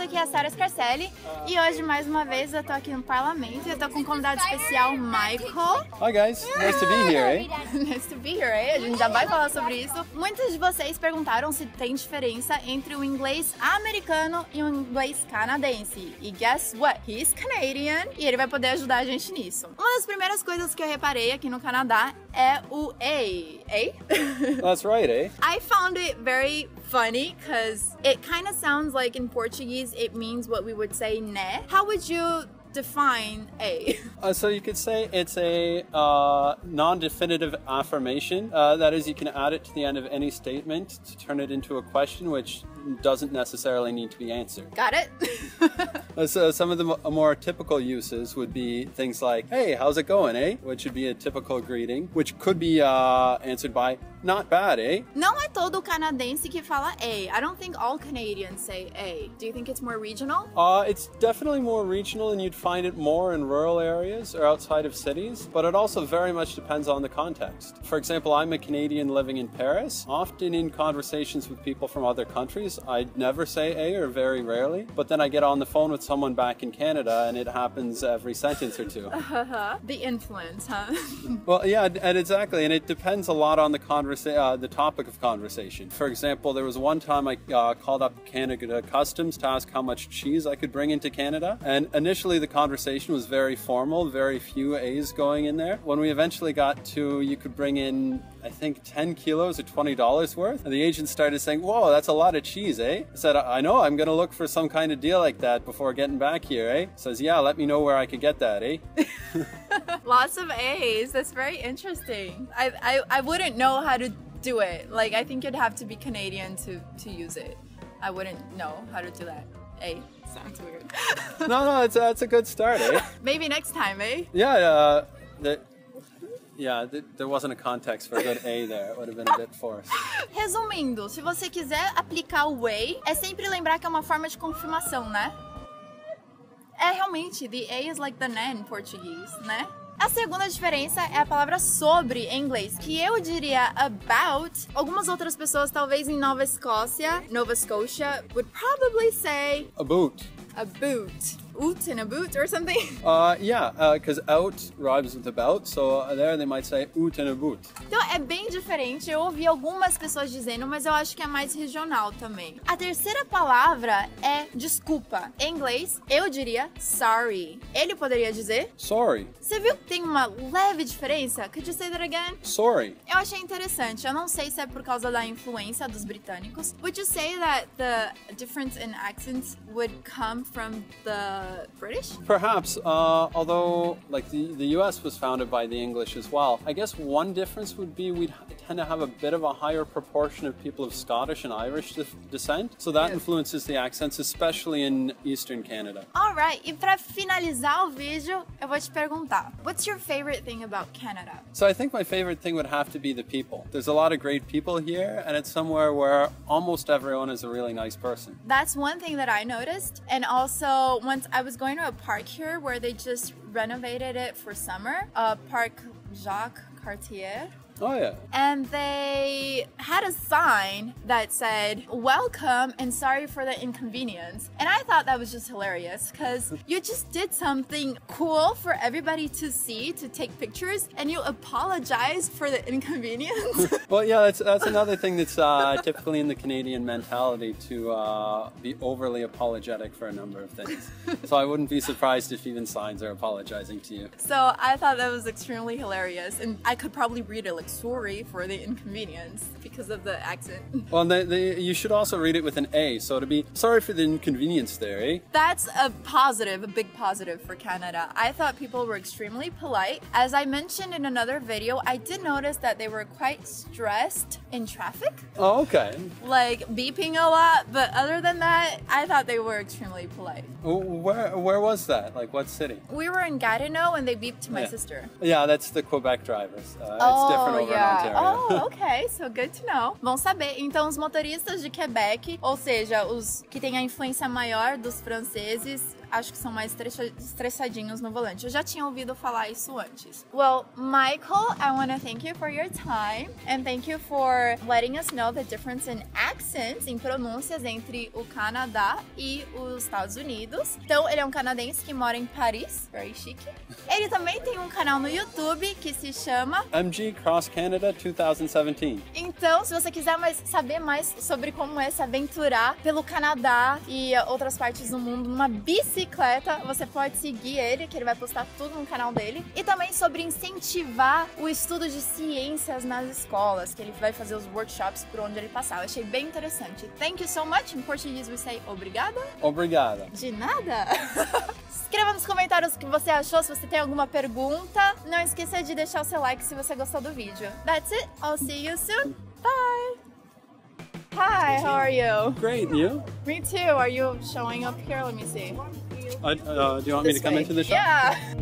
aqui é a Sara Scarcelli e hoje mais uma vez eu tô aqui no parlamento e eu tô com um convidado especial, Michael. Hi guys, nice to be here, eh? nice to be here, eh? A gente já vai falar sobre isso. Muitos de vocês perguntaram se tem diferença entre o inglês americano e o inglês canadense. E guess what? He's Canadian e ele vai poder ajudar a gente nisso. Uma das primeiras coisas que eu reparei aqui no Canadá o A. A? That's right, eh? I found it very funny because it kind of sounds like in Portuguese it means what we would say ne. How would you define A? Uh, so you could say it's a uh, non-definitive affirmation. Uh, that is, you can add it to the end of any statement to turn it into a question, which doesn't necessarily need to be answered. Got it? Uh, so some of the more typical uses would be things like, "Hey, how's it going?" Eh, which would be a typical greeting, which could be uh, answered by "Not bad, eh." Não é todo canadense que fala A. I don't think all Canadians say A. Do you think it's more regional? Uh, it's definitely more regional, and you'd find it more in rural areas or outside of cities, but it also very much depends on the context. For example, I'm a Canadian living in Paris. Often in conversations with people from other countries, I'd never say A or very rarely, but then I get on the phone with someone back in Canada and it happens every sentence or two. The influence, huh? Well, yeah, and exactly, and it depends a lot on the conversa- uh, the topic of conversation. For example, there was one time I uh, called up Canada Customs to ask how much cheese I could bring into Canada, and initially the conversation was very formal, very few A's going in there. When we eventually got to you could bring in, I think, 10 kilos or $20 worth, and the agent started saying, "Whoa, that's a lot of cheese, eh?" I said, "I know, I'm gonna look for some kind of deal like that before getting back here, eh?" Says, "Yeah, let me know where I could get that, eh?" Lots of A's. That's very interesting. I, I, I wouldn't know how to do it. Like, I think you'd have to be Canadian to, to use it. I wouldn't know how to do that. A. Sounds weird. no, no, it's, that's a good start, eh? Maybe next time, eh? Yeah, uh, the, yeah, th- there wasn't a context for a good A there. It would have been a bit forced. Resumindo, se você quiser aplicar o way, é sempre lembrar que é uma forma de confirmação, né? É realmente, the A is like the né em português, né? A segunda diferença é a palavra sobre em inglês, que eu diria about. Algumas outras pessoas, talvez em Nova Escócia, Nova Scotia, would probably say A boot. Oot in a boot or something. Uh, yeah, because out rhymes with about, so uh, there they might say oot and a boot. Então é bem diferente. Eu ouvi algumas pessoas dizendo, mas eu acho que é mais regional também. A terceira palavra é desculpa. Em inglês, eu diria sorry. Ele poderia dizer. Sorry, Você viu que tem uma leve diferença? Could you say that again? sorry. Eu achei interessante. Eu não sei se é por causa da influência dos britânicos. Would you say that the difference in accents would come from the British? Perhaps, uh, although like the, the U.S. was founded by the English as well. I guess one difference would be we'd tend to have a bit of a higher proportion of people of Scottish and Irish de- descent, so that influences the accents, especially in Eastern Canada. Alright, e pra finalizar o vídeo, eu vou te perguntar: What's your favorite thing about Canada? So I think my favorite thing would have to be the people. There's a lot of great people here, and it's somewhere where almost everyone is a really nice person. That's one thing that I noticed. And also, once I was going to a park here where they just renovated it for summer, uh, Park Jacques Cartier. Oh yeah. And they had a sign that said, Welcome and sorry for the inconvenience. And I thought that was just hilarious because you just did something cool for everybody to see, to take pictures, and you apologize for the inconvenience. Well, yeah, that's that's another thing that's uh, typically in the Canadian mentality to uh, be overly apologetic for a number of things. So I wouldn't be surprised if even signs are apologizing to you. So I thought that was extremely hilarious, and I could probably read it like "sorry for the inconvenience" because of the accent. Well, the, the, you should also read it with an A. So to be sorry for the inconvenience there, eh? That's a positive, a big positive for Canada. I thought people were extremely polite. As I mentioned in another video, I did notice that they were quite stressed in traffic, Oh, okay. like beeping a lot. But other than that, I thought they were extremely polite. Where where was that? Like what city? We were in Gatineau and they beeped to my Yeah. sister. Yeah, that's the Quebec drivers. Uh, Oh, it's different over yeah. in Ontario. Oh, okay. So good to know. Bom saber. Então, os motoristas de Quebec, ou seja, os que têm a influência maior dos franceses, acho que são mais estressadinhos no volante. Eu já tinha ouvido falar isso antes. Well, Michael, I want to thank you for your time and thank you for letting us know the difference in accents, em pronúncias entre o Canadá e os Estados Unidos. Então, ele é um canadense que mora em Paris, very chique. Ele também tem um canal no YouTube que se chama MG Cross Canada 2017. então, se você quiser mais, saber mais sobre como é se aventurar pelo Canadá e outras partes do mundo numa bicicleta, você pode seguir ele, que ele vai postar tudo no canal dele. E também sobre incentivar o estudo de ciências nas escolas, que ele vai fazer os workshops por onde ele passar. Eu achei bem interessante. Thank you so much. Em português we say obrigada. Obrigada. De nada. Escreva nos comentários o que você achou, se você tem alguma pergunta. Não esqueça de deixar o seu like se você gostou do vídeo. That's it. I'll see you soon. Bye. Hi, how are you? Great, you? Me too. Are you showing up here? Let me see. Uh, uh, do you want me to come into the shop? Yeah.